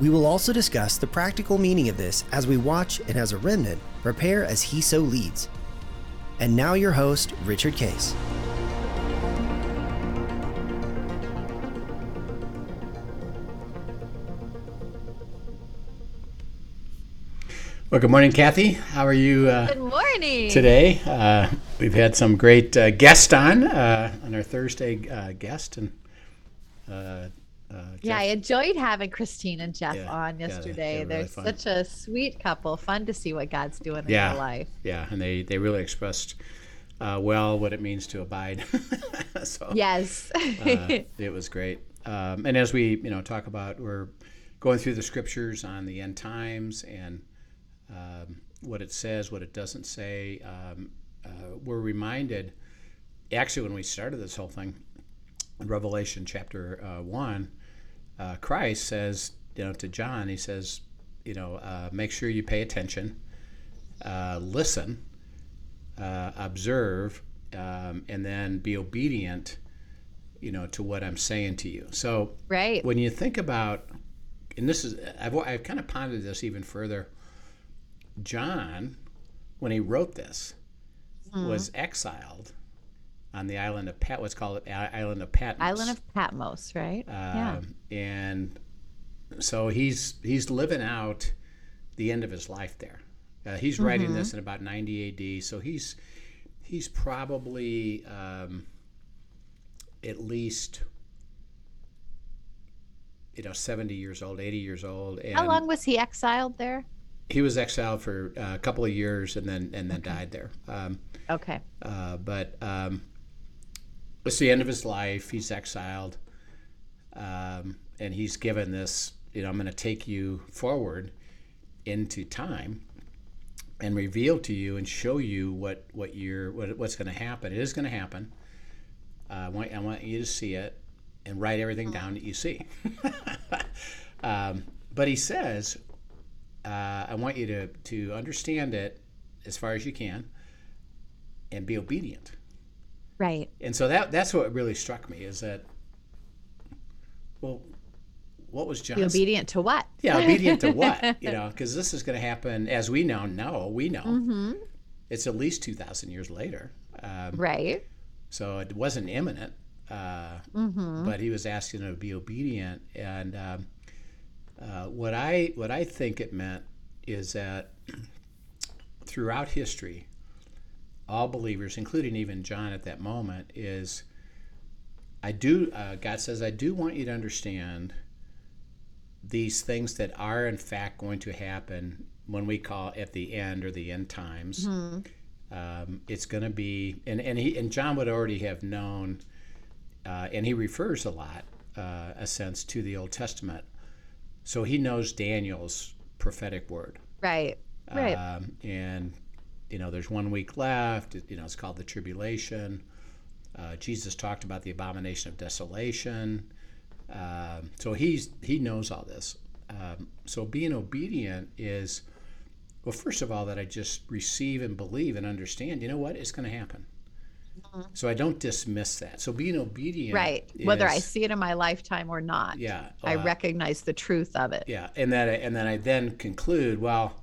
We will also discuss the practical meaning of this as we watch and as a remnant prepare as he so leads. And now your host, Richard Case. Well, good morning, Kathy. How are you uh, Good morning. today? Uh, we've had some great uh, guests on uh, on our Thursday uh, guest, and uh, Yeah, I enjoyed having Christine and Jeff Yeah, on yeah, yesterday. really They're fun. such a sweet couple. Fun to see what God's doing in Yeah. their life. yeah, and they they really expressed uh, well what it means to abide. so Yes. uh, it was great. Um, and as we you know talk about, we're going through the scriptures on the end times and um, what it says, what it doesn't say. Um, uh, we're reminded, actually, when we started this whole thing, in Revelation chapter uh, one, uh, Christ says, you know, to John, he says, you know, uh, make sure you pay attention, uh, listen, uh, observe, um, and then be obedient, you know, to what I'm saying to you. So right. when you think about, and this is, I've, I've kind of pondered this even further. John, when he wrote this, was exiled on the island of Pat, what's called I- island of Patmos. Island of Patmos, right? yeah. Um, and so he's he's living out the end of his life there. Uh, he's writing this in about 90 AD, so he's he's probably um, at least you know 70 years old, 80 years old. How long was he exiled there? He was exiled for uh, a couple of years and then and then died there. Um, Okay. uh, but um, it's the end of his life. He's exiled, um, and he's given this. You know, I'm going to take you forward into time and reveal to you and show you what what you're what, what's going to happen. It is going to happen. Uh, I want I want you to see it and write everything down that you see. um, but he says, uh, I want you to to understand it as far as you can and be obedient. Right. And so that that's what really struck me is that well what was John? Obedient to what? yeah obedient to what you know because this is going to happen as we now know we know Mm-hmm. it's at least 2000 years later um, Right. so it wasn't imminent uh, Mm-hmm. but he was asking to be obedient and um, uh, what I what I think it meant is that throughout history all believers including even John at that moment is I do uh, God says I do want you to understand these things that are in fact going to happen when we call at the end or the end times um, it's going to be and, and he and John would already have known uh, and he refers a lot, uh, a sense, to the Old Testament. So he knows Daniel's prophetic word. Right. Right. Um, and, you know, there's one week left. You know, it's called the tribulation. Uh, Jesus talked about the abomination of desolation. Um, so he's he knows all this. Um, so being obedient is, well, first of all, that I just receive and believe and understand. You know what? It's going to happen. So I don't dismiss that. So being obedient, right. Whether I see it in my lifetime or not. yeah, I uh, recognize the truth of it. yeah, and that and then I then conclude, well,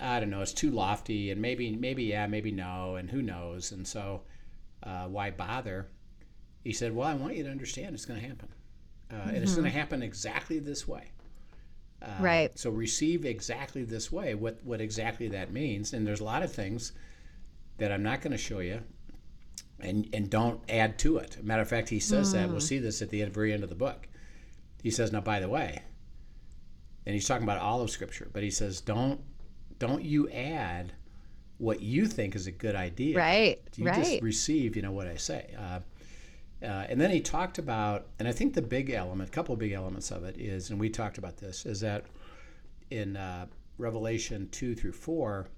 I don't know, it's too lofty, and maybe maybe yeah, maybe no, and who knows, and so uh, why bother? He said, well, I want you to understand it's going to happen, uh, and it's going to happen exactly this way. Uh, Right. So receive exactly this way. What what exactly that means, and there's a lot of things that I'm not going to show you, and and don't add to it. Matter of fact, he says that we'll see this at the very end of the book. He says, now by the way, and he's talking about all of Scripture, but he says, don't don't you add what you think is a good idea. Right. You right. just receive, you know, what I say. Uh, uh, and then he talked about, and I think the big element, a couple of big elements of it is, and we talked about this, is that in uh, Revelation 2 through 4,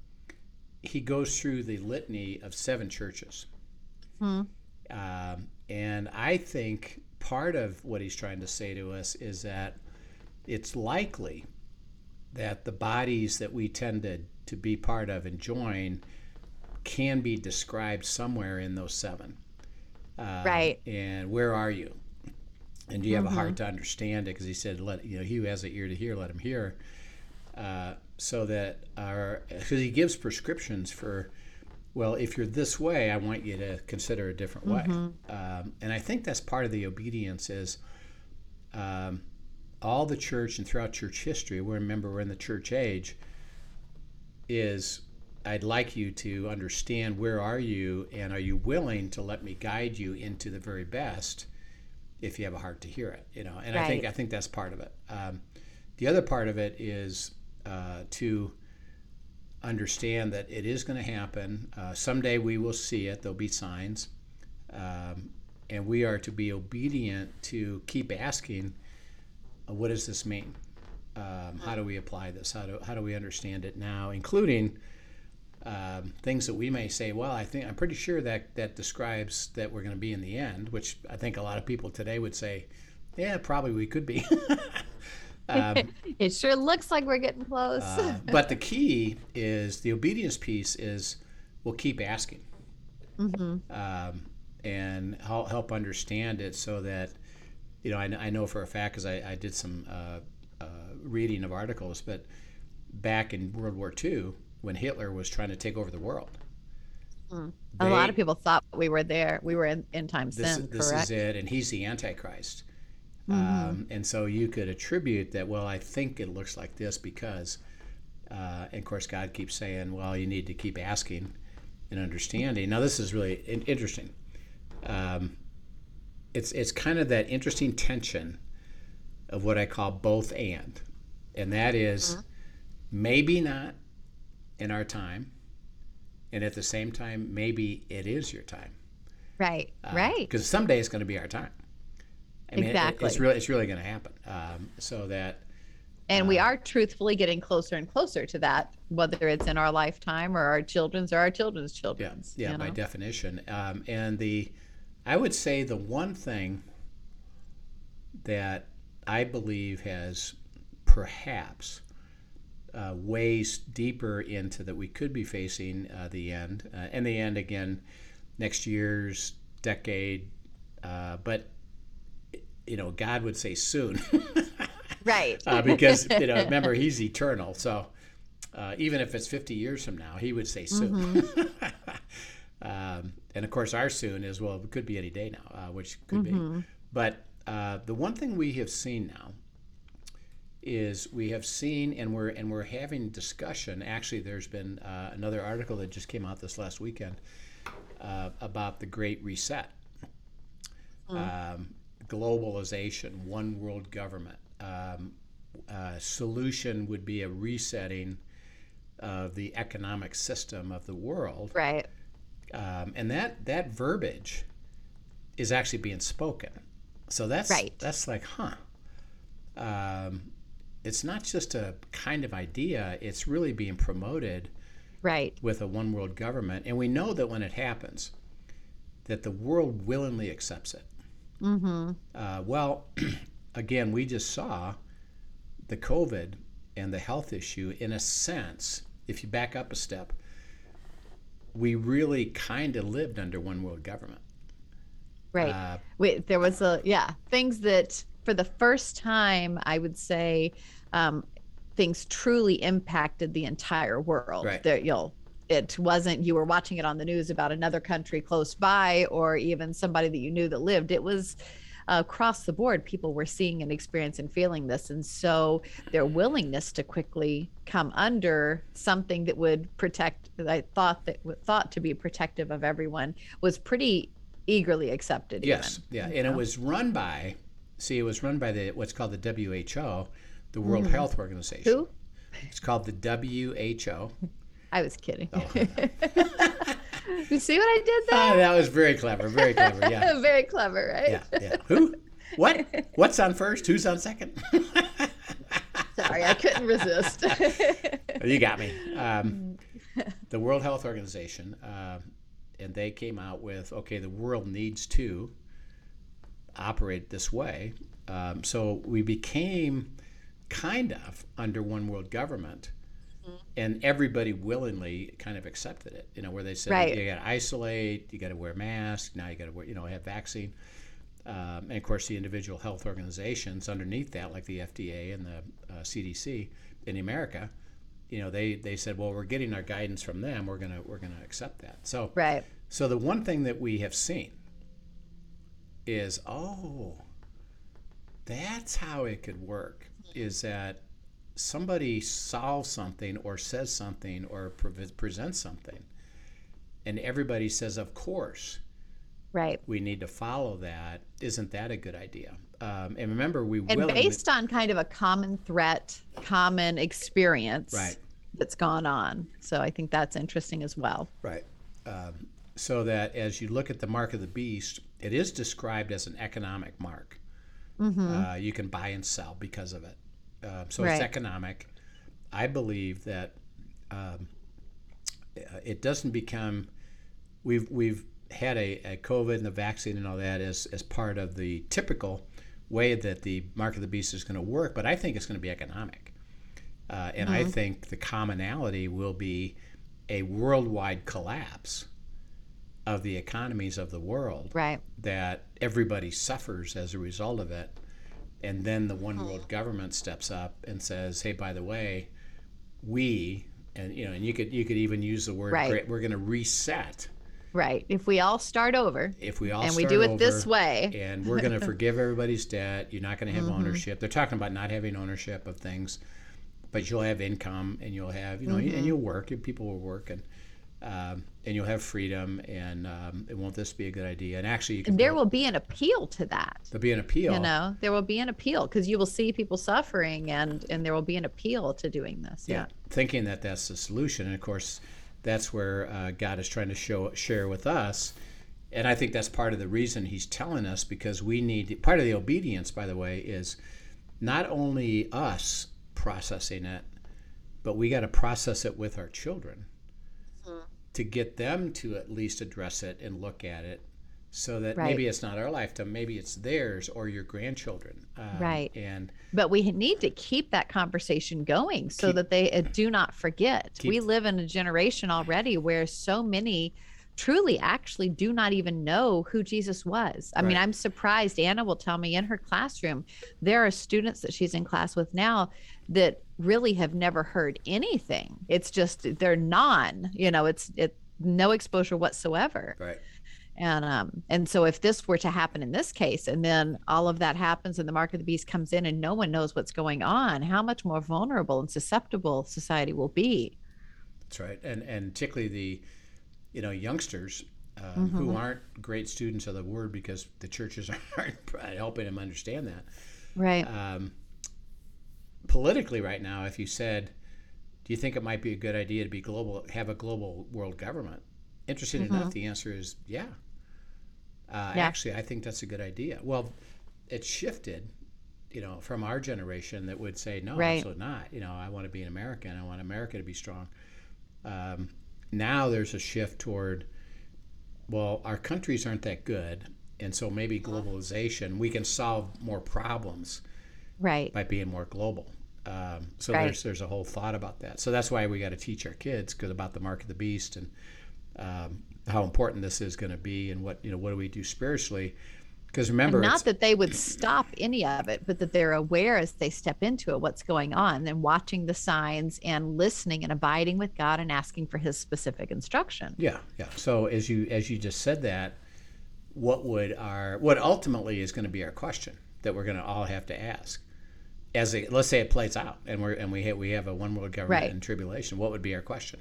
he goes through the litany of seven churches. Hmm. Um, and I think part of what he's trying to say to us is that it's likely that the bodies that we tended to be part of and join can be described somewhere in those seven. Uh, right. And where are you? And do you have mm-hmm. a heart to understand it? Because he said, "Let you know, he who has an ear to hear, let him hear." Uh, so that our, because he gives prescriptions for, well, if you're this way, I want you to consider a different way. Mm-hmm. Um, and I think that's part of the obedience is. Um, all the church and throughout church history, we remember we're in the church age, is I'd like you to understand where are you and are you willing to let me guide you into the very best if you have a heart to hear it, you know. And right. I think I think that's part of it. Um, the other part of it is uh, to understand that it is going to happen. Uh, someday we will see it. There'll be signs, um, and we are to be obedient to keep asking what does this mean? Um, how do we apply this? How do, how do we understand it now, including um, things that we may say, well, I think I'm pretty sure that that describes that we're going to be in the end, which I think a lot of people today would say, yeah, probably we could be. um, it sure looks like we're getting close. uh, but the key is the obedience piece is we'll keep asking mm-hmm. Um, and help, help understand it so that you know, I, I know for a fact because I, I, did some uh, uh, reading of articles, but back in World War II, when Hitler was trying to take over the world, mm. they, a lot of people thought we were there. We were in, in time this, sin. This correct? is it, and he's the Antichrist. Mm-hmm. Um, and so you could attribute that. Well, I think it looks like this because, uh, and of course, God keeps saying, "Well, you need to keep asking and understanding." Now, this is really interesting. Um, it's it's kind of that interesting tension of what I call both and, and that is mm-hmm. maybe not in our time, and at the same time, maybe it is your time. Right. Uh, right. Because someday it's going to be our time. I mean, exactly. It, it's really it's really going to happen. Um, so that. And we uh, are truthfully getting closer and closer to that, whether it's in our lifetime or our children's or our children's children's. Yeah, yeah, you know? by definition. Um, and the I would say the one thing that I believe has perhaps uh, ways deeper into that we could be facing uh, the end, uh, and the end again next year's decade, uh, but you know, God would say soon, right? Uh, because you know, remember He's eternal, so uh, even if it's 50 years from now, He would say soon. Mm-hmm. Um, and of course, our soon is well, it could be any day now, uh, which could mm-hmm. be. But uh, the one thing we have seen now is we have seen, and we're and we're having discussion. Actually, there's been uh, another article that just came out this last weekend uh, about the Great Reset, mm. um, globalization, one world government. Um, uh, solution would be a resetting of the economic system of the world. Right um, and that that verbiage is actually being spoken. So that's right. that's like, huh? Um, it's not just a kind of idea; it's really being promoted, right? With a one world government, and we know that when it happens, that the world willingly accepts it. Mm-hmm. Uh, well, again, we just saw the COVID and the health issue in a sense. If you back up a step, we really kind of lived under one world government. Right. Uh, Wait, there was a yeah things that for the first time I would say um, things truly impacted the entire world. Right. There, you'll, it wasn't you were watching it on the news about another country close by or even somebody that you knew that lived. It was across the board, people were seeing and experiencing and feeling this. And so their willingness to quickly come under something that would protect, I thought that thought to be protective of everyone was pretty eagerly accepted. Yes. Even, yeah. And know? it was run by, see, it was run by the, what's called the WHO, the World mm. Health Organization. Who? It's called the WHO. I was kidding. Oh. you see what I did there? Oh, that was very clever. Very clever. Yeah. very clever, right? Yeah. Yeah. Who? What? What's on first? Who's on second? Sorry, I couldn't resist. you got me. Um, the World Health Organization, uh, and they came out with okay, the world needs to operate this way. Um, so we became kind of under one world government. And everybody willingly kind of accepted it, you know, where they said Right. you got to isolate, you got to wear masks, now you got to wear, you know, have vaccine. Um, and of course, the individual health organizations underneath that, like the FDA and the uh, CDC in America, you know, they, they said, well, we're getting our guidance from them. We're gonna we're gonna accept that. So Right. so the one thing that we have seen is oh, that's how it could work. Is that somebody solves something or says something or pre- presents something, and everybody says, of course Right. we need to follow that. Isn't that a good idea? Um, and remember, we And will based on kind of a common threat, common experience Right. that's gone on. So I think that's interesting as well. right. Um, so that as you look at the mark of the beast, it is described as an economic mark. Uh, you can buy and sell because of it. Uh, so Right. it's economic. I believe that um, it doesn't become. We've we've had a, a COVID and the vaccine and all that as as part of the typical way that the mark of the beast is going to work, but I think it's going to be economic. Uh, and I think the commonality will be a worldwide collapse of the economies of the world Right. that everybody suffers as a result of it. And then the one world government steps up and says, "Hey, by the way, we and you know, and you could you could even use the word Right. great, we're going to reset Right. If we all start over if we all and we do it this way. and we're going to forgive everybody's debt. You're not going to have Mm-hmm. ownership. They're talking about not having ownership of things, but you'll have income and you'll have you know Mm-hmm. and you'll work and people will work and um, and you'll have freedom and um, won't this be a good idea? And actually, you can there will be an appeal to that. there'll be an appeal. You know, there will be an appeal because you will see people suffering and and there will be an appeal to doing this. yeah, thinking that that's the solution. And of course, that's where uh, God is trying to show share with us. And I think that's part of the reason He's telling us because we need part of the obedience. By the way, is not only us processing it, but we got to process it with our children to get them to at least address it and look at it. So that Right. maybe it's not our lifetime, maybe it's theirs or your grandchildren. Um, Right. And But we need to keep that conversation going so Keep- that they uh, do not forget. Keep- we live in a generation already where so many truly actually do not even know who Jesus was. I mean, I'm surprised. Anna will tell me in her classroom, there are students that she's in class with now that really have never heard anything. It's just they're non, you know, it's it no exposure whatsoever right. and um and so if this were to happen in this case and then all of that happens and the mark of the beast comes in and no one knows what's going on how much more vulnerable and susceptible society will be That's right, and and particularly the, you know, youngsters who Mm-hmm. aren't great students of the word because the churches aren't helping them understand that. right Um, politically, right now, if you said, "Do you think it might be a good idea to be global, have a global world government?" Interesting enough, the answer is yeah. Uh, Mm-hmm. Yeah. Actually, I think that's a good idea. Well, it shifted, you know, from our generation that would say, "No, Right. absolutely not." You know, I want to be an American. I want America to be strong. Um, now there's a shift toward, well, our countries aren't that good, and so maybe globalization we can solve more problems right by being more global. Um, so Right. there's there's a whole thought about that. So that's why we got to teach our kids because about the mark of the beast and um, how important this is going to be and what you know what do we do spiritually? Because remember, and not that they would stop any of it but that they're aware as they step into it what's going on and watching the signs and listening and abiding with god and asking for his specific instruction yeah, yeah. So as you as you just said that, what would our what ultimately is going to be our question that we're going to all have to ask? As it, let's say it plays out and we're and we have, we have a one world government Right. and tribulation, what would be our question?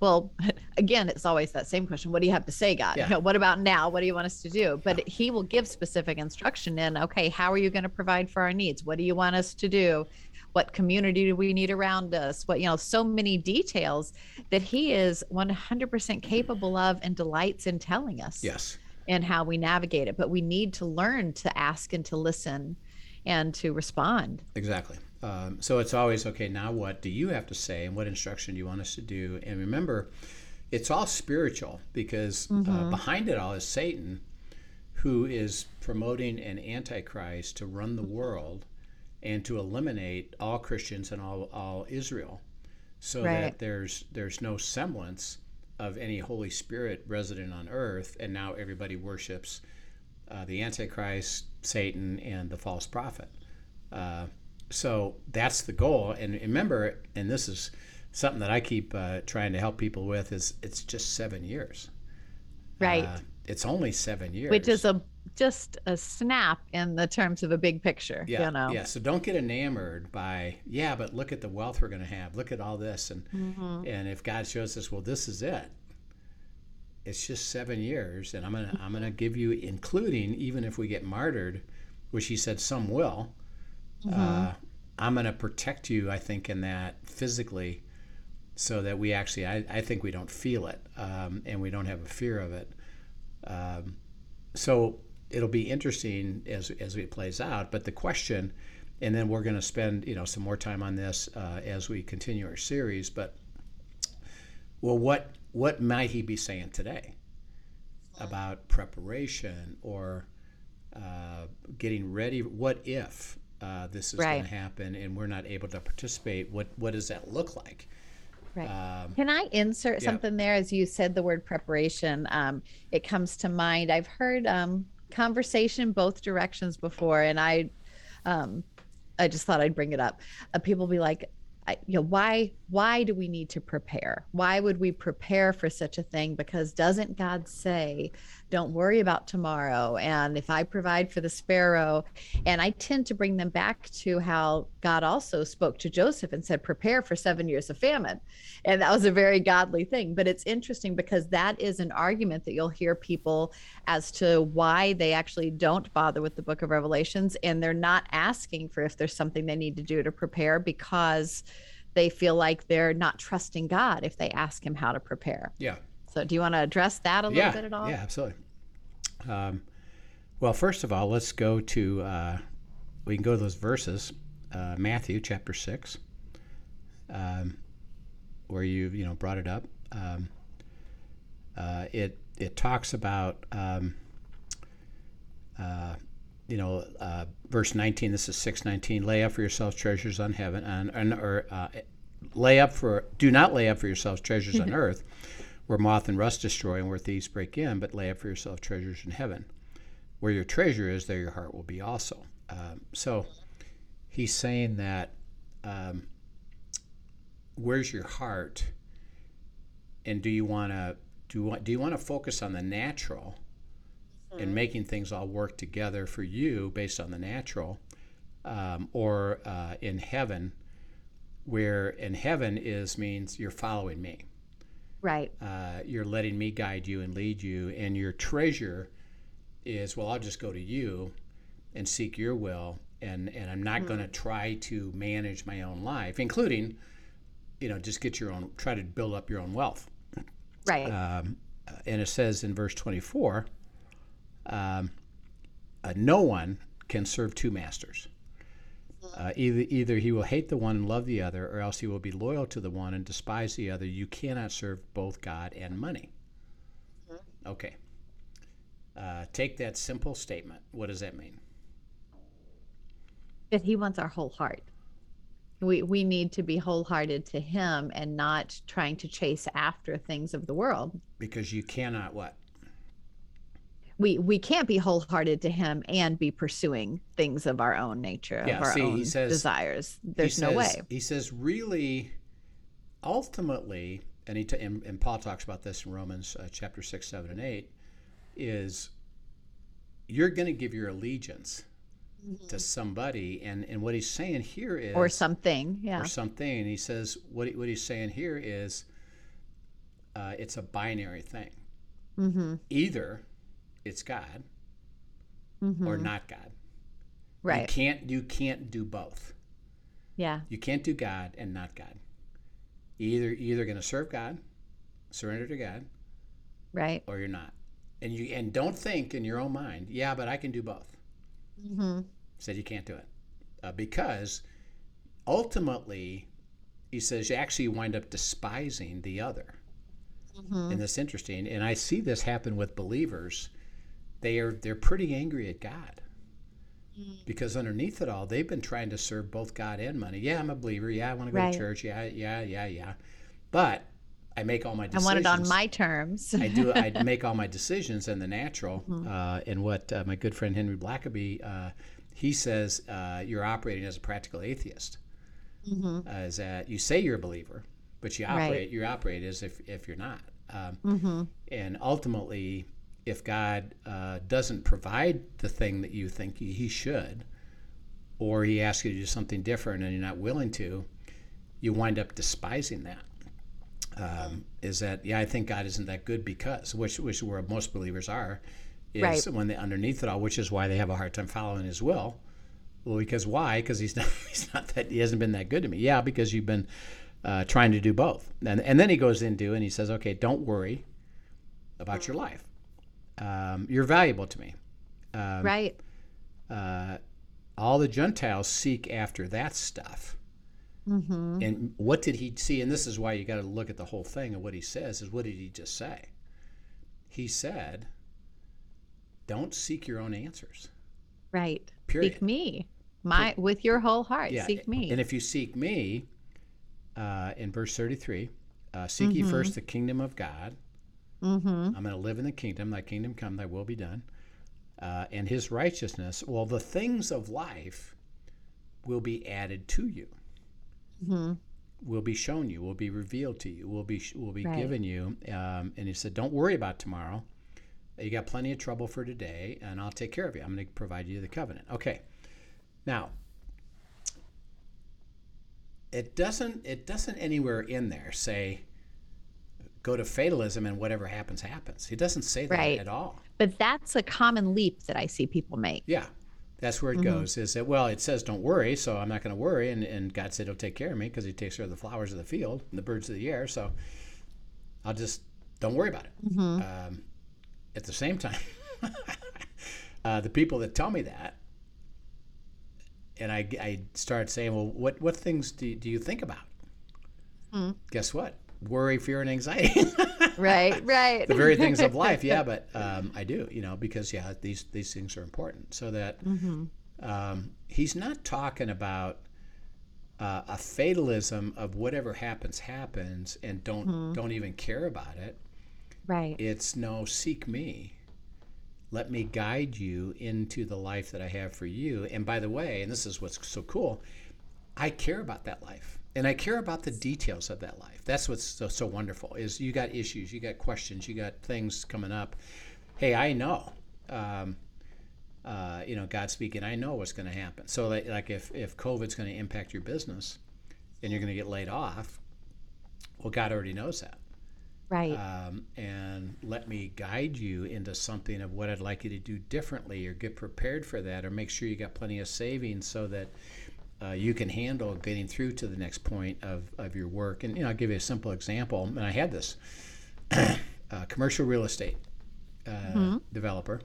well again it's always that same question what do you have to say god Yeah. You know, what about now what do you want us to do but he will give specific instruction in okay how are you going to provide for our needs what do you want us to do what community do we need around us what you know so many details that he is 100% capable of and delights in telling us Yes. and how we navigate it but we need to learn to ask and to listen and to respond Exactly. Um, so it's always okay. Now, what do you have to say, and what instruction do you want us to do? And remember, it's all spiritual because uh, Mm-hmm. behind it all is Satan, who is promoting an antichrist to run the world and to eliminate all Christians and all all Israel, so Right. that there's there's no semblance of any Holy Spirit resident on earth, and now everybody worships uh, the Antichrist, Satan, and the false prophet. Uh, so that's the goal. And remember, and this is something that I keep uh, trying to help people with is it's just seven years. Right. Uh, it's only seven years. Which is a just a snap in the terms of a big picture. yeah, You know. yeah. So don't get enamored by yeah, but look at the wealth we're going to have. Look at all this, and Mm-hmm. and if God shows us, well, this is it. It's just seven years, and I'm gonna I'm gonna give you, including even if we get martyred, which He said some will. Mm-hmm. Uh, I'm gonna protect you. I think in that physically, so that we actually I, I think we don't feel it, um, and we don't have a fear of it. Um, so it'll be interesting as as it plays out. But the question, and then we're going to spend you know some more time on this uh, as we continue our series. But well, what what might he be saying today about preparation or uh, getting ready? What if uh, this is going to happen and we're not able to participate? What what does that look like? Right. Um, Can I insert Yeah. something there as you said the word preparation? Um, it comes to mind. I've heard um, conversation both directions before, and I, um, I just thought I'd bring it up. Uh, people be like, You know, why why do we need to prepare? Why would we prepare for such a thing? Because doesn't God say, "Don't worry about tomorrow"? And if I provide for the sparrow, and I tend to bring them back to how God also spoke to Joseph and said, "Prepare for seven years of famine." and that was a very godly thing but it's interesting because that is an argument that you'll hear people as to why they actually don't bother with the book of revelations and they're not asking for if there's something they need to do to prepare because they feel like they're not trusting god if they ask him how to prepare yeah. so do you want to address that a little yeah, bit at all Yeah, absolutely. Um, well, first of all, let's go to uh, we can go to those verses, uh, Matthew chapter six, um, where you you know brought it up. Um, uh, it it talks about um, uh, you know uh, verse nineteen. This is six nineteen. Lay up for yourselves treasures on heaven, on, on or uh, lay up for do not lay up for yourselves treasures on earth where moth and rust destroy and where thieves break in, but lay up for yourself treasures in heaven. Where your treasure is, there your heart will be also. Um, so he's saying that um, where's your heart, and do you want to do you want do you want to focus on the natural and making things all work together for you based on the natural, um, or uh, in heaven, where in heaven is means you're following me. Right. Uh, you're letting me guide you and lead you, and your treasure is well, I'll just go to you and seek your will, and and I'm not going to try to manage my own life, including, you know, just get your own, try to build up your own wealth. right Um, and it says in verse 24, um, uh, no one can serve two masters. Uh, either, either he will hate the one and love the other, or else he will be loyal to the one and despise the other. You cannot serve both God and money. Okay. Uh, take that simple statement. What does that mean? That he wants our whole heart. We we need to be wholehearted to him and not trying to chase after things of the world. Because you cannot what? we we can't be wholehearted to him and be pursuing things of our own nature Yeah, of our see, own says- desires. He there's no says- way. He says, really, ultimately, and, he t- and, and Paul talks about this in Romans uh, chapter 6, 7, and 8, is you're going to give your allegiance to somebody. And, and what he's saying here is, or something yeah or something. And he says, what, he- what he's saying here is uh, it's a binary thing. mm-hmm, Either it's God mm-hmm. or not God. Right. You can't, you can't do both. yeah You can't do God and not God. Either you're either going to serve God, surrender to God, right or you're not. And you and don't think in your own mind, yeah, but I can do both. Mm-hmm. Said you can't do it uh, because ultimately, he says you actually wind up despising the other. Mhm. And that's interesting. And I see this happen with believers. They are they're pretty angry at God. Because underneath it all, they've been trying to serve both God and money. Yeah, I'm a believer. Yeah, I want to go Right. to church. Yeah, yeah, yeah, yeah. But I make all my I want it on my terms. I do. I make all my decisions in the natural. Mm-hmm. Uh, and what uh, my good friend Henry Blackaby, uh, he says, uh, you're operating as a practical atheist. Mhm. Uh, is that you say you're a believer, but you Right. operate. You operate as if if you're not. Um, Mhm. and ultimately, if God uh, doesn't provide the thing that you think he should, or He asks you to do something different and you're not willing to, you wind up despising that. Um, is that yeah? I think God isn't that good because which which where most believers are, is Right. when they underneath it all, which is why they have a hard time following His will. Well, because why? Because he's not he's not that he hasn't been that good to me. Yeah, because you've been uh, trying to do both, and and then he goes into and he says, okay, don't worry about your life. Um, you're valuable to me. Um, right. uh, all the Gentiles seek after that stuff. Mm-hmm. And what did he see? And this is why you got to look at the whole thing. And what he says is, what did he just say? He said, "Don't seek your own answers." Right. Period. Seek me. My with your whole heart. Seek me. And if you seek me, uh, in verse thirty-three, uh, seek ye first the kingdom of God. mm-hmm. I'm going to live in the kingdom. Thy kingdom come, thy will be done. Uh, and his righteousness, well, the things of life will be added to you, Mm-hmm. will be shown you, will be revealed to you, will be will be Right. given you. Um, and he said, don't worry about tomorrow. You got plenty of trouble for today, and I'll take care of you. I'm going to provide you the covenant. Okay. Now, it doesn't it doesn't anywhere in there say go to fatalism and whatever happens happens. He doesn't say that Right. at all. But that's a common leap that I see people make. Yeah, that's where it goes. Is that well? It says don't worry, so I'm not going to worry, and, and God said He'll take care of me because He takes care of the flowers of the field and the birds of the air. So I'll just don't worry about it. Um, at the same time, uh, the people that tell me that, and I, I start saying, well, what what things do, do you think about? Guess what? Worry, fear, and anxiety. Right. Right. the very things of life yeah but um, i do you know because yeah these these things are important so that um, he's not talking about uh, a fatalism of whatever happens happens and don't don't even care about it right. it's no seek me let me guide you into the life that i have for you and by the way and this is what's so cool i care about that life and i care about the details of that life. That's what's so, so wonderful is you got issues you got questions you got things coming up. Hey i know um, uh, you know god speaking i know what's going to happen. So like, like if, if covid's going to impact your business and you're going to get laid off well god already knows that. Right. um, and let me guide you into something of what I'd like you to do differently, or get prepared for that, or make sure you got plenty of savings so that uh, you can handle getting through to the next point of, of your work. And you know, I'll give you a simple example. And I had this uh, commercial real estate uh, developer.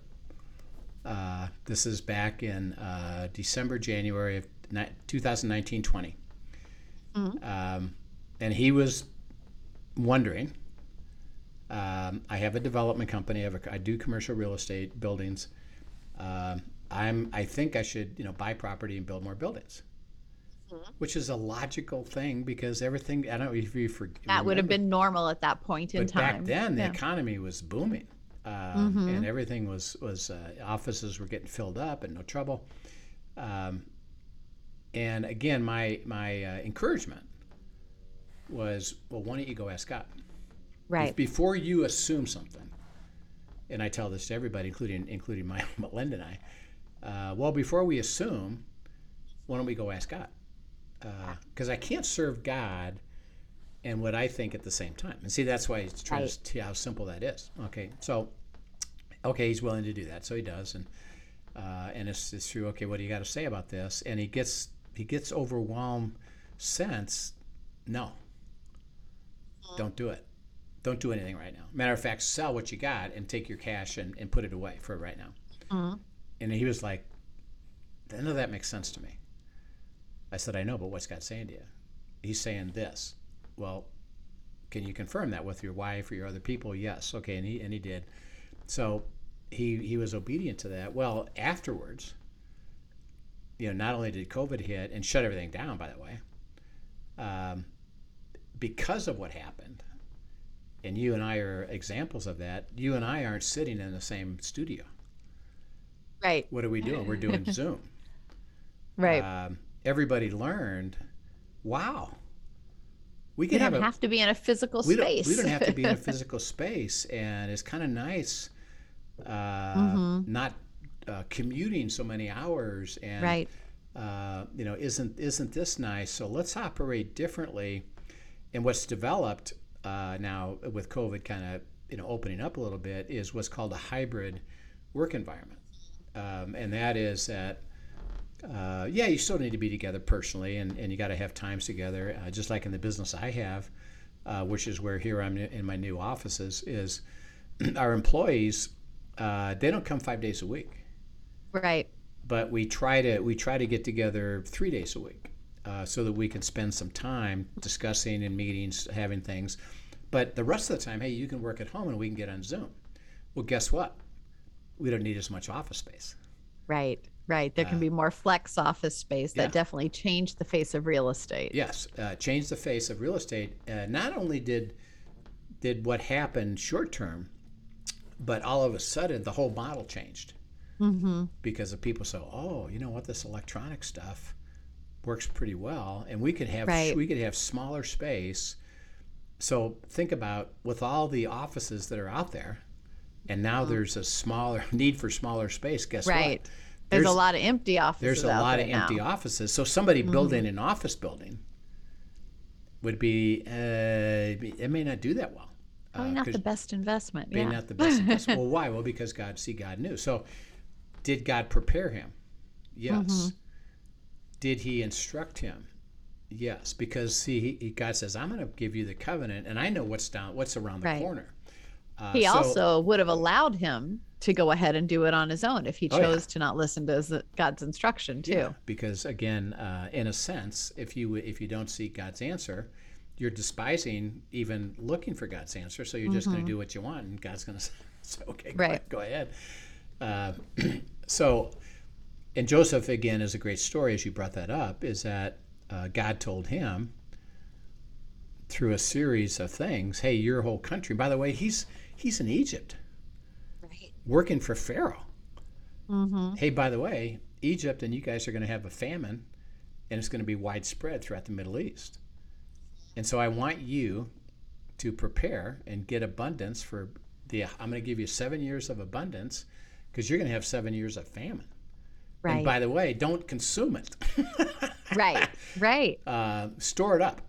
Uh, this is back in uh, December, January of ni- 2019 20. Um, and he was wondering um, I have a development company. I, have a, I do commercial real estate buildings. Um, I'm. I think I should, you know, buy property and build more buildings, which is a logical thing because everything. I don't know if you forget. that would have been normal at that point in But time. back then, the Yeah. Mm-hmm. economy was booming, um, and everything was was uh, offices were getting filled up and no trouble. Um, and again, my my uh, encouragement was, well, why don't you go ask God? Right. before you assume something, and I tell this to everybody, including including my Linda and I. Uh, well, before we assume, why don't we go ask God? Because I can't serve God and what I think at the same time. And see, that's why it's trying Right. to see how simple that is. Okay, so okay, he's willing to do that, so he does, and uh, and it's, it's true. Okay, what do you got to say about this? And he gets he gets overwhelmed. Sense, no, don't do it. Don't do anything right now. Matter of fact, sell what you got and take your cash and, and put it away for right now. And he was like, none of that makes sense to me. I said, I know, but what's God saying to you? He's saying this. Well, can you confirm that with your wife or your other people? Yes. Okay, and he and he did. So he he was obedient to that. Well, afterwards, you know, not only did COVID hit and shut everything down, by the way, um, because of what happened, and you and I are examples of that. You and I aren't sitting in the same studio. Right. What are we doing? We're doing Zoom. Right. Um, everybody learned, wow, we can don't have have, to be in a physical we don't, space. we don't have to be in a physical space, and it's kind of nice uh, Mm-hmm. not uh, commuting so many hours. And right. uh, you know, isn't isn't this nice? So let's operate differently. And what's developed uh, now with COVID kind of you know opening up a little bit is what's called a hybrid work environment, um, and that is that. Uh, yeah, you still need to be together personally, and, and you got to have times together, uh, just like in the business I have, uh, which is where here I'm in my new offices. Is our employees uh, they don't come five days a week Right. but we try to we try to get together three days a week uh, so that we can spend some time discussing in meetings having things but the rest of the time hey you can work at home and we can get on zoom well guess what we don't need as much office space Right. Right. There can be more flex office space that Uh, yeah. definitely changed the face of real estate. yes uh, change the face of real estate uh, not only did did what happened short term but all of a sudden the whole model changed Mm-hmm. because of people say, "Oh, you know what? This electronic stuff works pretty well, and we could have Right. we could have smaller space." So think about with all the offices that are out there, and now there's a smaller need for smaller space. Guess Mm-hmm. Right. what? There's, a lot of empty offices. There's a lot of empty now. Mm-hmm. offices. So somebody building an office building would be uh, it may not do that well. Probably uh, not the best investment. Maybe yeah. not the best investment. well, why? Well, because God, see, God knew. So, did God prepare him? Yes. Mm-hmm. Did He instruct him? Yes. Because see, he, he- God says, "I'm going to give you the covenant, and I know what's down, what's around the Right. corner." Uh, he so- also would have allowed him to go ahead and do it on his own if he Oh, yeah. chose to not listen to God's instruction too. Yeah, because again, uh, in a sense, if you if you don't seek God's answer, you're despising even looking for God's answer. So you're just going to do what you want, and God's going to say, "Okay, go, Right. ahead, go ahead." Uh, so, and Joseph again is a great story as you brought that up. Is that uh, God told him through a series of things, "Hey, your whole country." By the way, he's he's in Egypt. Working for Pharaoh Mm-hmm. hey, by the way, Egypt and you guys are going to have a famine, and it's going to be widespread throughout the Middle East. And so I want you to prepare and get abundance for the. I'm going to give you seven years of abundance because you're going to have seven years of famine. Right. And by the way, don't consume it. right. Right. uh, store it up.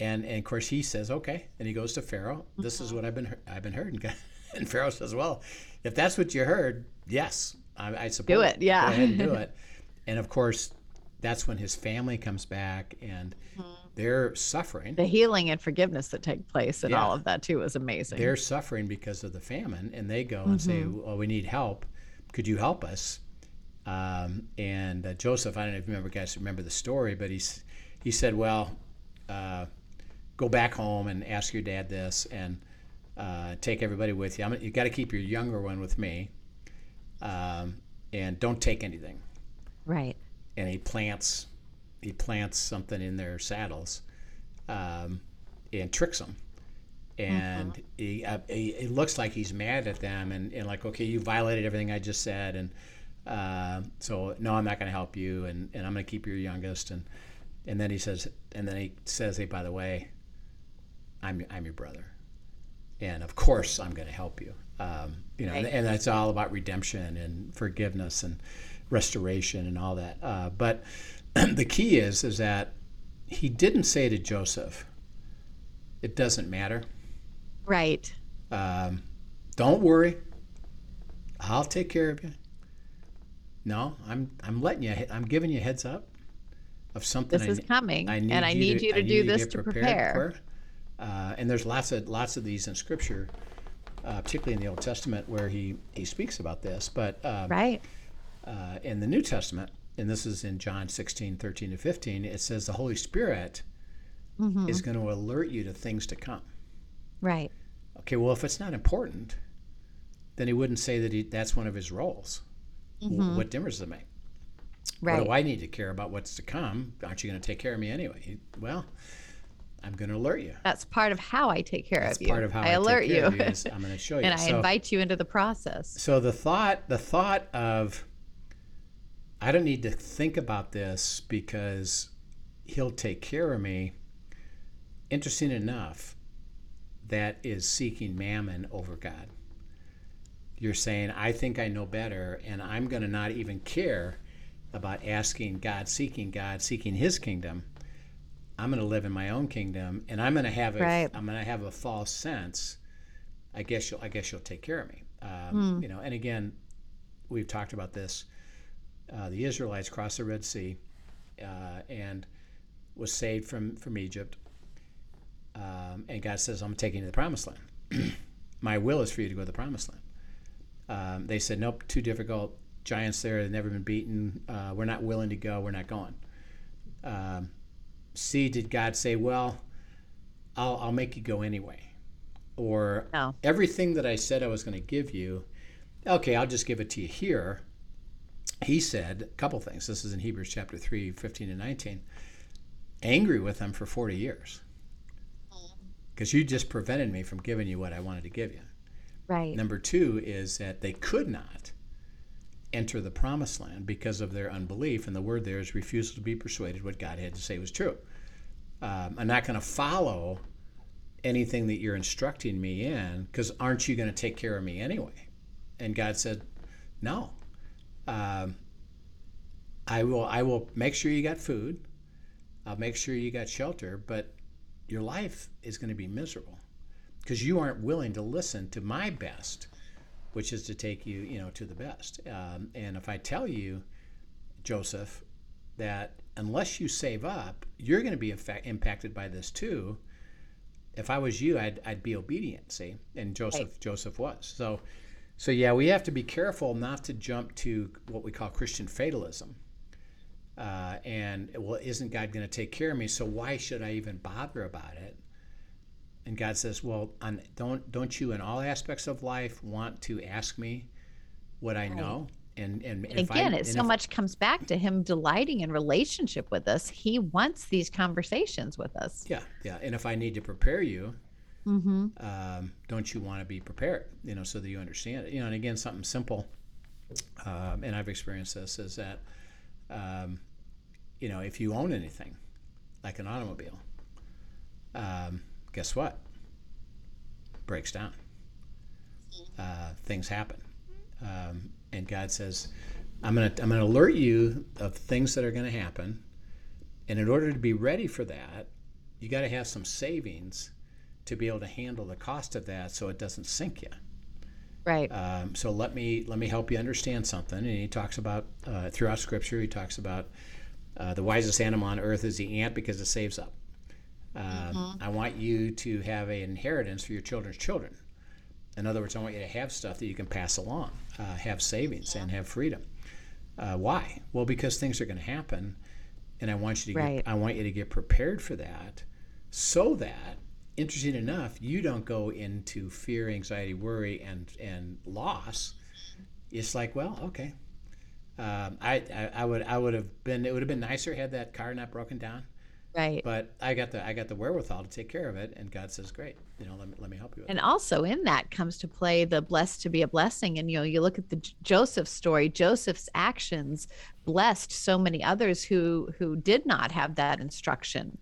And, and of course he says okay, and he goes to Pharaoh. This is what I've been I've been heard, and, Pharaoh says, well, if that's what you heard, yes, I, I suppose Do it, yeah. go ahead and do it. And of course, that's when his family comes back, and Mm-hmm. they're suffering. The healing and forgiveness that take place and Yeah. all of that too was amazing. They're suffering because of the famine, and they go and say, Mm-hmm. well, we need help. Could you help us? Um, and uh, Joseph, I don't know if you remember, guys remember the story, but he's he said, well. Uh, go back home and ask your dad this and uh, take everybody with you. I'm, you got to keep your younger one with me um, and don't take anything. right. And he plants he plants something in their saddles um, and tricks them. And he, uh, he, it looks like he's mad at them and, and like, okay, you violated everything I just said. And uh, so, no, I'm not going to help you. And, and I'm going to keep your youngest. And, and then he says, and then he says, hey, by the way, I'm, I'm your brother. And of course, I'm going to help you. Um, you know, Right. and that's all about redemption and forgiveness and restoration and all that. Uh, but the key is, is that he didn't say to Joseph, "It doesn't matter. Right. Um, don't worry. I'll take care of you." No, I'm I'm letting you. I'm giving you a heads up of something. This I is coming, and I need you to I do this to prepare. Uh, and there's lots of lots of these in Scripture, uh, particularly in the Old Testament, where he he speaks about this. But um, Right. uh, in the New Testament, and this is in John 16, 13 to 15, it says the Holy Spirit Mhm. is going to alert you to things to come. Right. Okay, well, if it's not important, then he wouldn't say that he, that's one of his roles. W- What difference does it make? What Right. do I need to care about what's to come? Aren't you going to take care of me anyway? Well, I'm going to alert you. That's part of how I take care That's of you. part of how I, I alert you. you is I'm going to show you. and I So- invite you into the process. So the thought, the thought of, I don't need to think about this because he'll take care of me. Interesting enough, that is seeking mammon over God. You're saying, I think I know better, and I'm going to not even care about asking God, seeking God, seeking His kingdom. I'm going to live in my own kingdom, and I'm going to have a, Right. I'm going to have a false sense. I guess you'll, I guess you'll take care of me. Um, You know, and again, we've talked about this. Uh, the Israelites crossed the Red Sea uh, and was saved from from Egypt. Um, and God says, "I'm taking you to the Promised Land. My will is for you to go to the Promised Land." Um, they said, "Nope, too difficult. Giants there. They've never been beaten. Uh, we're not willing to go. We're not going." Um, see, did God say, "Well, I'll, I'll make you go anyway," or No. everything that I said I was going to give you, okay, I'll just give it to you here. He said a couple things. This is in Hebrews chapter 3, 15 and 19. Angry with them for 40 years. Mm. Because you just prevented me from giving you what I wanted to give you. Right. Number two is that they could not enter the promised land because of their unbelief. And the word there is refusal to be persuaded what God had to say was true. Um, I'm not going to follow anything that you're instructing me in because aren't you going to take care of me anyway? And God said, no. Um, I will. I will make sure you got food. I'll make sure you got shelter, but your life is going to be miserable because you aren't willing to listen to my best, which is to take you, you know, to the best. Um, and if I tell you, Joseph, that unless you save up, you're going to be effect- impacted by this too. If I was you, I'd, I'd be obedient. See, and Joseph Joseph was. So, so yeah, we have to be careful not to jump to what we call Christian fatalism. Uh, and well, isn't God going to take care of me? So why should I even bother about it? And God says, well, on, don't don't you in all aspects of life want to ask me what I know? And and, And if I- again, it and so if- much comes back to him delighting in relationship with us. He wants these conversations with us. Yeah, yeah. And if I need to prepare you, Mm-hmm. um, don't you want to be prepared? You know, so that you understand it. You know, and again, something simple, um, and I've experienced this is that, um, you know, if you own anything, like an automobile, um, guess what? Breaks down. Uh, things happen, um, and God says, "I'm gonna I'm gonna alert you of things that are going to happen, and in order to be ready for that, you got to have some savings." to be able to handle the cost of that so it doesn't sink you. Right. Um, so let me let me help you understand something. And he talks about uh, throughout Scripture. He talks about uh, the wisest animal on earth is the ant because it saves up. Um, I want you to have an inheritance for your children's children. In other words, I want you to have stuff that you can pass along, uh, have savings, and have freedom. Uh, why? Well, because things are going to happen, and I want you to Right. get, I want you to get prepared for that, so that interesting enough, you don't go into fear, anxiety, worry, and and loss. It's like, well, okay. Um, I, I I would I would have been it would have been nicer had that car not broken down, right. but I got the I got the wherewithal to take care of it, and God says, great, you know, let me let me help you. And also in that comes to play the blessed to be a blessing. And you know, you look at the J- Joseph story. Joseph's actions blessed so many others who who did not have that instruction.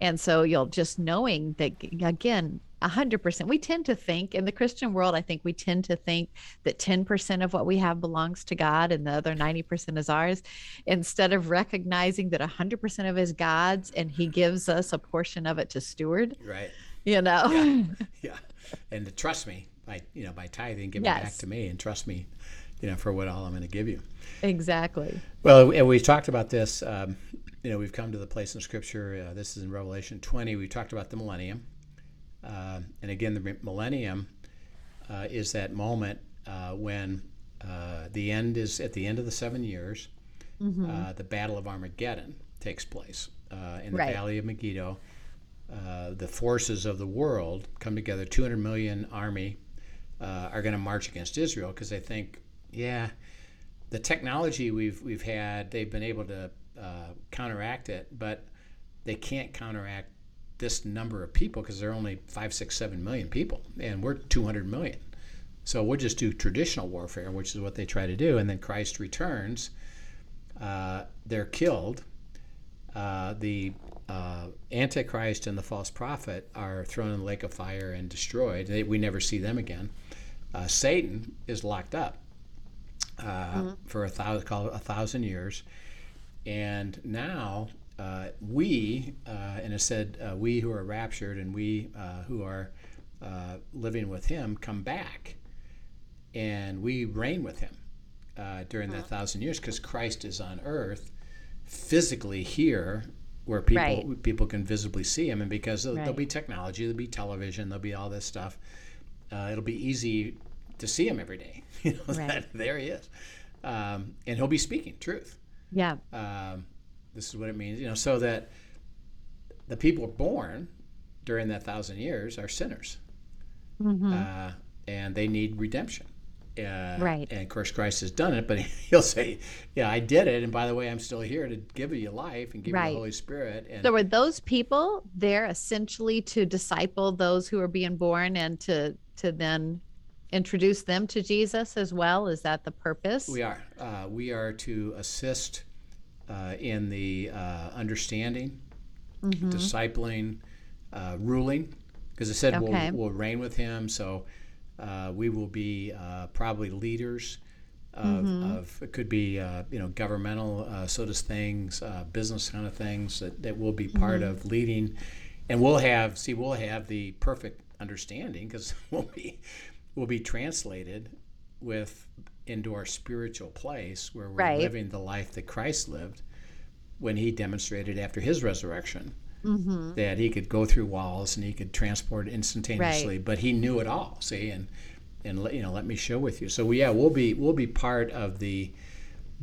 And so you'll just knowing that again, a hundred percent. We tend to think in the Christian world, I think we tend to think that 10% of what we have belongs to God and the other 90% is ours, instead of recognizing that a hundred percent of is God's and he gives us a portion of it to steward, Right. you know. Yeah. yeah. And to trust me by you know by tithing, give it back to me, and trust me, you know, for what all I'm going to give you. exactly. Well, and we've talked about this. Um, you know, we've come to the place in Scripture. Uh, this is in Revelation 20. We talked about the millennium, uh, and again, the millennium uh, is that moment uh, when uh, the end is at the end of the seven years. Mm-hmm. uh, the Battle of Armageddon takes place uh, in the Right. Valley of Megiddo. Uh, the forces of the world come together. 200 million army uh, are going to march against Israel because they think, yeah, the technology we've we've had, they've been able to uh, counteract it, but they can't counteract this number of people because they're only five, six, seven million people, and we're 200 million. So we'll just do traditional warfare, which is what they try to do, and then Christ returns. Uh, they're killed. Uh, the uh, Antichrist and the false prophet are thrown in the lake of fire and destroyed. They, we never see them again. Uh, Satan is locked up uh, for a thousand, a thousand years, and now uh, we, uh, and it said, uh, we who are raptured and we uh, who are uh, living with Him come back, and we reign with Him uh, during that thousand years because Christ is on earth, physically here, where people Right. people can visibly see Him, and because there'll, there'll be technology, there'll be television, there'll be all this stuff. Uh, it'll be easy to see Him every day. you know, Right. that, there He is, um, and He'll be speaking truth Yeah. um, this is what it means, you know, so that the people born during that thousand years are sinners, Mm-hmm. uh, and they need redemption. Uh, Right. And of course, Christ has done it, but he'll say, "Yeah, I did it, and by the way, I'm still here to give you life and give you the Holy Spirit." And So were those people there essentially to disciple those who are being born and to to then introduce them to Jesus as well? Is that the purpose? we are uh, we are to assist uh, in the uh, understanding, Mm-hmm. discipling, uh, ruling, because it said Okay. we'll, we'll reign with him. So uh, we will be uh, probably leaders of, Mm-hmm. of it could be uh, you know governmental uh, sort of things, uh, business kind of things that, that will be part Mm-hmm. of leading, and we'll have see we'll have the perfect understanding because we'll be we'll be translated with into our spiritual place where we're Right. living the life that Christ lived when he demonstrated after his resurrection Mm-hmm. that he could go through walls and he could transport instantaneously but he knew it all see and and let, you know let me show with you so yeah we'll be we'll be part of the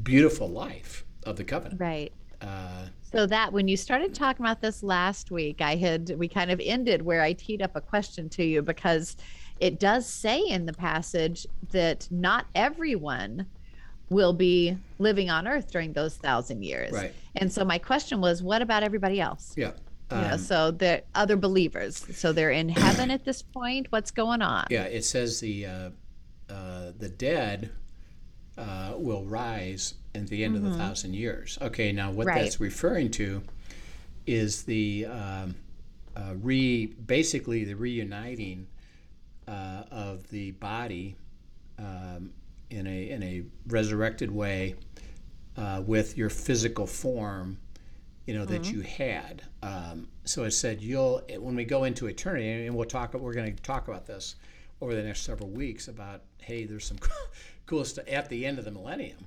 beautiful life of the covenant Right. uh, So that when you started talking about this last week, I had we kind of ended where I teed up a question to you because it does say in the passage that not everyone will be living on earth during those thousand years. Right. And so my question was, what about everybody else? yeah You know, um, so the other believers. So they're in heaven at this point. What's going on? yeah it says the uh, uh, the dead uh, will rise at the end of the thousand years okay now what Mm-hmm. Right. that's referring to is the um, uh, re basically the reuniting uh, of the body um, in a in a resurrected way uh, with your physical form, you know that you had. Um, so it said you'll when we go into eternity, and we'll talk. We're going to talk about this over the next several weeks about hey, there's some cool stuff at the end of the millennium.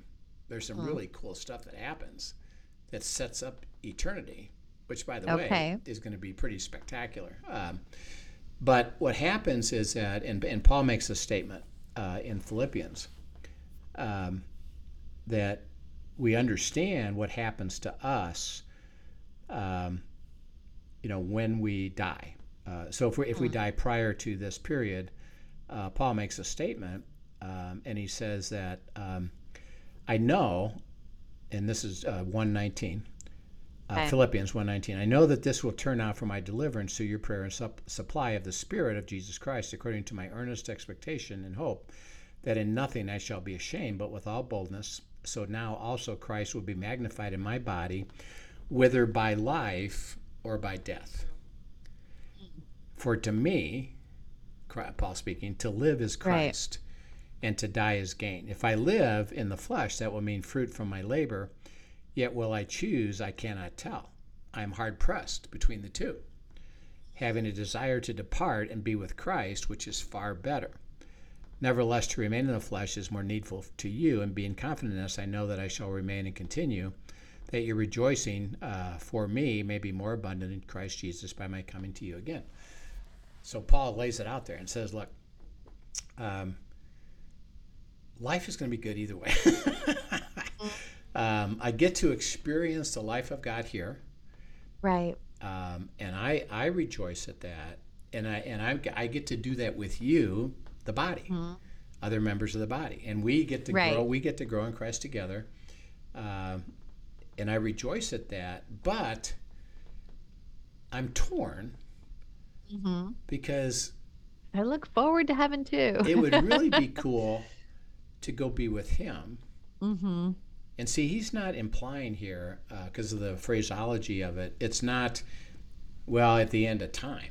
There's some really cool stuff that happens that sets up eternity, which by the Okay. way is going to be pretty spectacular. Um, but what happens is that, and, and Paul makes a statement uh, in Philippians um, that we understand what happens to us, um, you know, when we die. Uh, so if we, if we die prior to this period, uh, Paul makes a statement, um, and he says that um, I know, and this is uh, 119. Uh, Philippians 1:19. I know that this will turn out for my deliverance through your prayer and sup- supply of the Spirit of Jesus Christ, according to my earnest expectation and hope, that in nothing I shall be ashamed, but with all boldness. So now also Christ will be magnified in my body, whether by life or by death. For to me, Paul speaking, to live is Christ, and to die is gain. If I live in the flesh, that will mean fruit from my labor. Yet will I choose, I cannot tell. I am hard pressed between the two, having a desire to depart and be with Christ, which is far better. Nevertheless, to remain in the flesh is more needful to you, and being confident in this, I know that I shall remain and continue, that your rejoicing uh, for me may be more abundant in Christ Jesus by my coming to you again. So Paul lays it out there and says, look, um, life is going to be good either way. um, I get to experience the life of God here, Right. um, and I I rejoice at that, and I and I I get to do that with you, the body, other members of the body, and we get to Right. grow. We get to grow in Christ together, um, and I rejoice at that. But I'm torn hmm because I look forward to heaven too. it would really be cool to go be with Him. hmm And see, he's not implying here, because of the phraseology of it, it's not, well, at the end of time.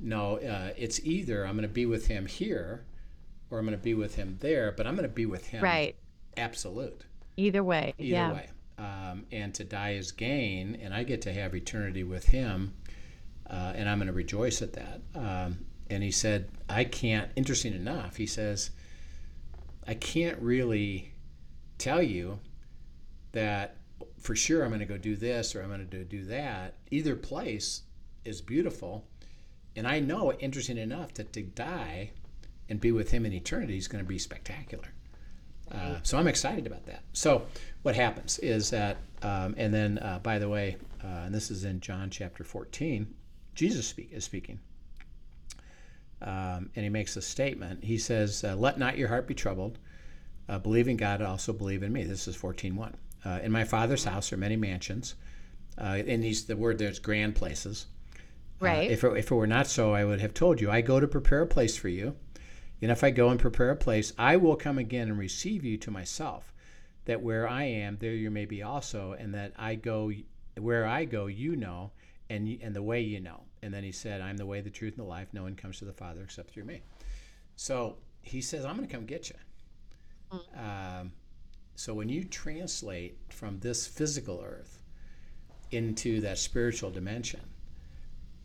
No, uh, it's either I'm going to be with him here or I'm going to be with him there, but I'm going to be with him Right. absolute, Either way. either yeah. way. Um, and to die is gain, and I get to have eternity with him, uh, and I'm going to rejoice at that. Um, and he said, I can't, interesting enough, he says, I can't really tell you that for sure I'm going to go do this or I'm going to do that. Either place is beautiful. And I know, interesting enough, that to die and be with him in eternity is going to be spectacular. Uh, so I'm excited about that. So what happens is that, um, and then uh, by the way, uh, and this is in John chapter 14, Jesus speak, is speaking. Um, and he makes a statement. He says, uh, Let not your heart be troubled. Uh, believe in God, also believe in me. This is 14.1. Uh, in my Father's house are many mansions. Uh, and these, the word there's grand places. Uh, Right. if, it, if it were not so, I would have told you, I go to prepare a place for you. And if I go and prepare a place, I will come again and receive you to myself, that where I am, there you may be also, and that I go, where I go, you know, and and the way you know. And then he said, I'm the way, the truth, and the life. No one comes to the Father except through me. So he says, I'm going to come get you. Um, so when you translate from this physical earth into that spiritual dimension,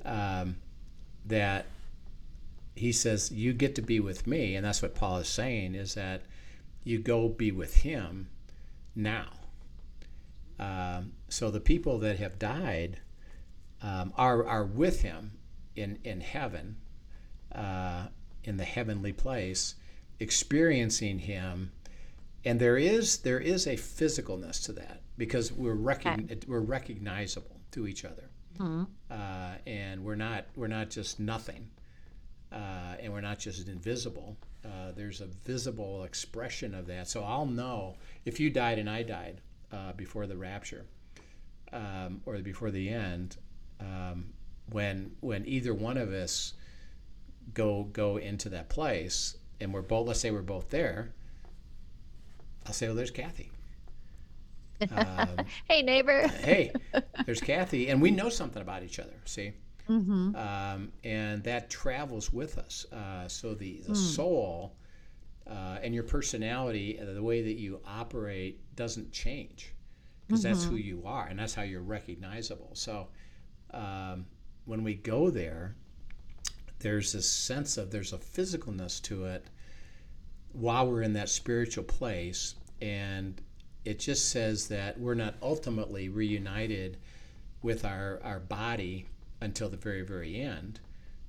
um, that he says you get to be with me and that's what paul is saying is that you go be with him now. Um, so the people that have died um, are, are with him in, in heaven uh, in the heavenly place experiencing him and there is there is a physicalness to that because we're recogn- we're recognizable to each other uh, and we're not we're not just nothing uh, and we're not just invisible. Uh, there's a visible expression of that. So I'll know if you died and I died uh, before the rapture um, or before the end, um, when when either one of us go go into that place and we're both let's say we're both there, I'll say, well, there's Kathy. Um, Hey, neighbor. hey, there's Kathy, and we know something about each other. See, Mm-hmm. um, and that travels with us. Uh, so the the soul uh, and your personality, uh, the way that you operate, doesn't change because that's who you are, and that's how you're recognizable. So um, when we go there, there's this sense of there's a physicalness to it while we're in that spiritual place, and it just says that we're not ultimately reunited with our, our body until the very very end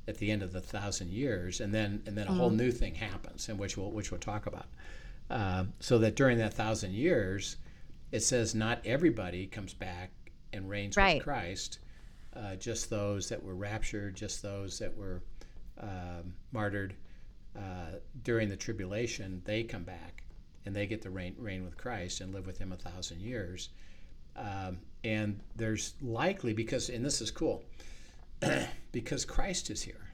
at the end of the thousand years. And then and then a whole new thing happens and which we'll which we'll talk about. Uh, so that during that thousand years it says not everybody comes back and reigns Right. with christ uh, just those that were raptured just those that were um, martyred uh, during the tribulation they come back and they get to reign, reign with christ and live with him a thousand years um, and there's likely because and this is cool because christ is here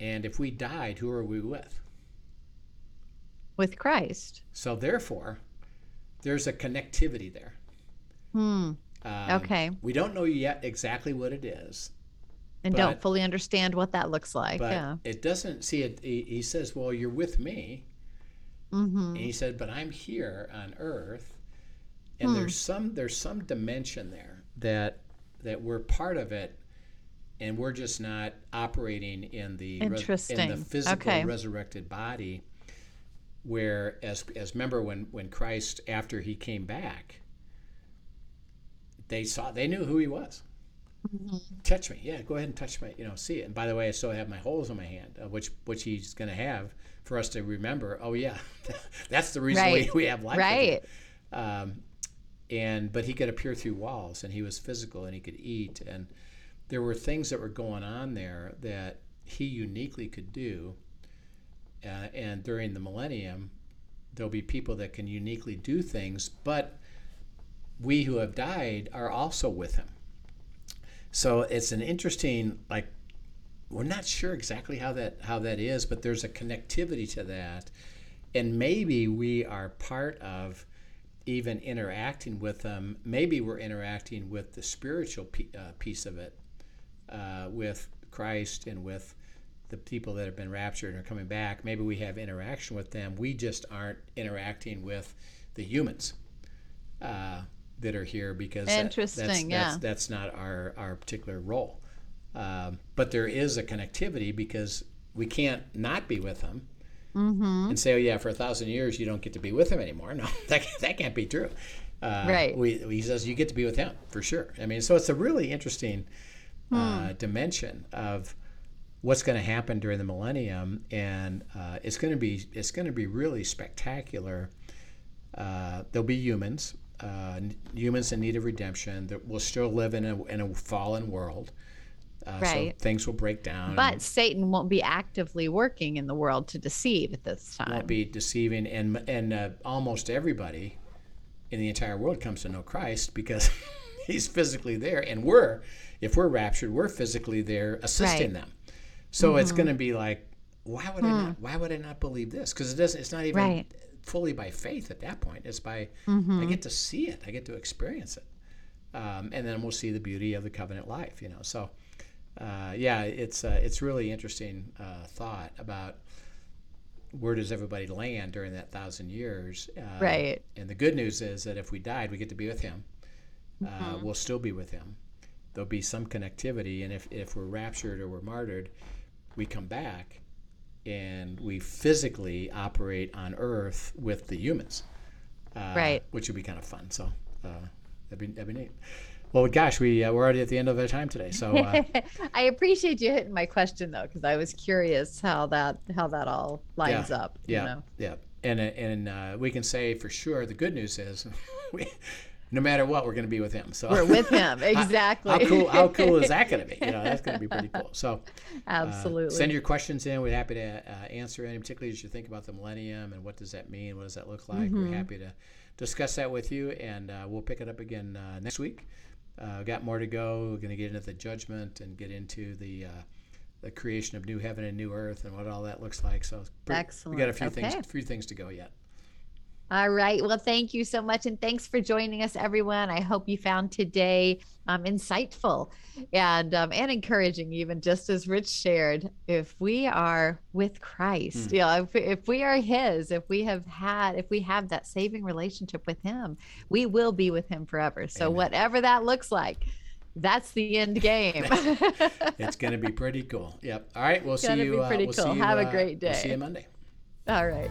and if we died who are we with With Christ. so therefore there's a connectivity there Hmm. Um, Okay. we don't know yet exactly what it is And But- don't fully understand what that looks like. yeah. it doesn't see it he, he says well you're with me Mm-hmm. and he said but i'm here on earth and Hmm. there's some there's some dimension there that that we're part of it and we're just not operating in the res- in the physical Okay. resurrected body where as as remember when when christ after he came back they saw they knew who he was touch me. Yeah, go ahead and touch my, you know, see it. And by the way, I still have my holes in my hand, uh, which which he's going to have for us to remember. Oh yeah, that's the reason Right. we, we have life. Right. Um, and but he could appear through walls, and he was physical, and he could eat, and there were things that were going on there that he uniquely could do. Uh, and during the millennium, there'll be people that can uniquely do things, but we who have died are also with him. So it's an interesting, like, we're not sure exactly how that how that is, but there's a connectivity to that, and maybe we are part of even interacting with them. Maybe we're interacting with the spiritual uh, piece of it, uh, with Christ and with the people that have been raptured and are coming back. Maybe we have interaction with them. We just aren't interacting with the humans uh, that are here because that- that's, yeah. that's, that's not our, our particular role. Um, but there is a connectivity because we can't not be with them Mm-hmm. and say, oh, yeah, for a thousand years you don't get to be with him anymore. No, that, that can't be true. Uh, Right. We, he says you get to be with him for sure. I mean, so it's a really interesting uh, Hmm. dimension of what's going to happen during the millennium, and uh, it's going to be it's going to be really spectacular. Uh, there'll be humans, uh, humans in need of redemption that will still live in a, in a fallen world. Uh, Right. So things will break down. But Satan won't be actively working in the world to deceive at this time. won't be deceiving, and and uh, almost everybody in the entire world comes to know Christ because He's physically there, and we're if we're raptured, we're physically there assisting Right. them. So it's going to be like, why would I not? Why would I not believe this? Because it doesn't. It's not even Right. Fully by faith at that point. It's by I get to see it. I get to experience it, um, and then we'll see the beauty of the covenant life. You know, so. Uh, yeah, it's uh, it's really interesting uh, thought about where does everybody land during that thousand years. Uh, Right. And the good news is that if we died, we get to be with Him. Uh, Mm-hmm. we'll still be with Him. There'll be some connectivity, and if if we're raptured or we're martyred, we come back, and we physically operate on Earth with the humans. Uh, Right. Which would be kind of fun. So uh, that'd be that'd be neat. Well, gosh, we uh, we're already at the end of our time today. So. Uh, I appreciate you hitting my question though, because I was curious how that how that all lines yeah, up. Yeah, You know? yeah, and and uh, we can say for sure the good news is, we, no matter what, we're going to be with him. So We're with him. Exactly. how cool? How cool is that going to be? You know, that's going to be pretty cool. So uh, Absolutely. send your questions in. We're happy to uh, answer any, particularly as you think about the millennium and what does that mean? What does that look like? Mm-hmm. We're happy to discuss that with you, and uh, we'll pick it up again uh, next week. Uh, got more to go. We're going to get into the judgment and get into the. Uh, the creation of new heaven and new earth, and what all that looks like. So, pretty- we got a few Excellent. things, few things to go yet. All right. Well, thank you so much. And thanks for joining us, everyone. I hope you found today um, insightful and, um, and encouraging, even just as Rich shared. If we are with Christ, Hmm. you know, if, if we are His, if we have had, if we have that saving relationship with Him, we will be with Him forever. So, Amen. whatever that looks like, that's the end game. It's going to be pretty cool. Yep. All right. We'll see Gonna you. be pretty uh, we'll cool. See you, Have a uh, great We'll see day. you Monday. All right.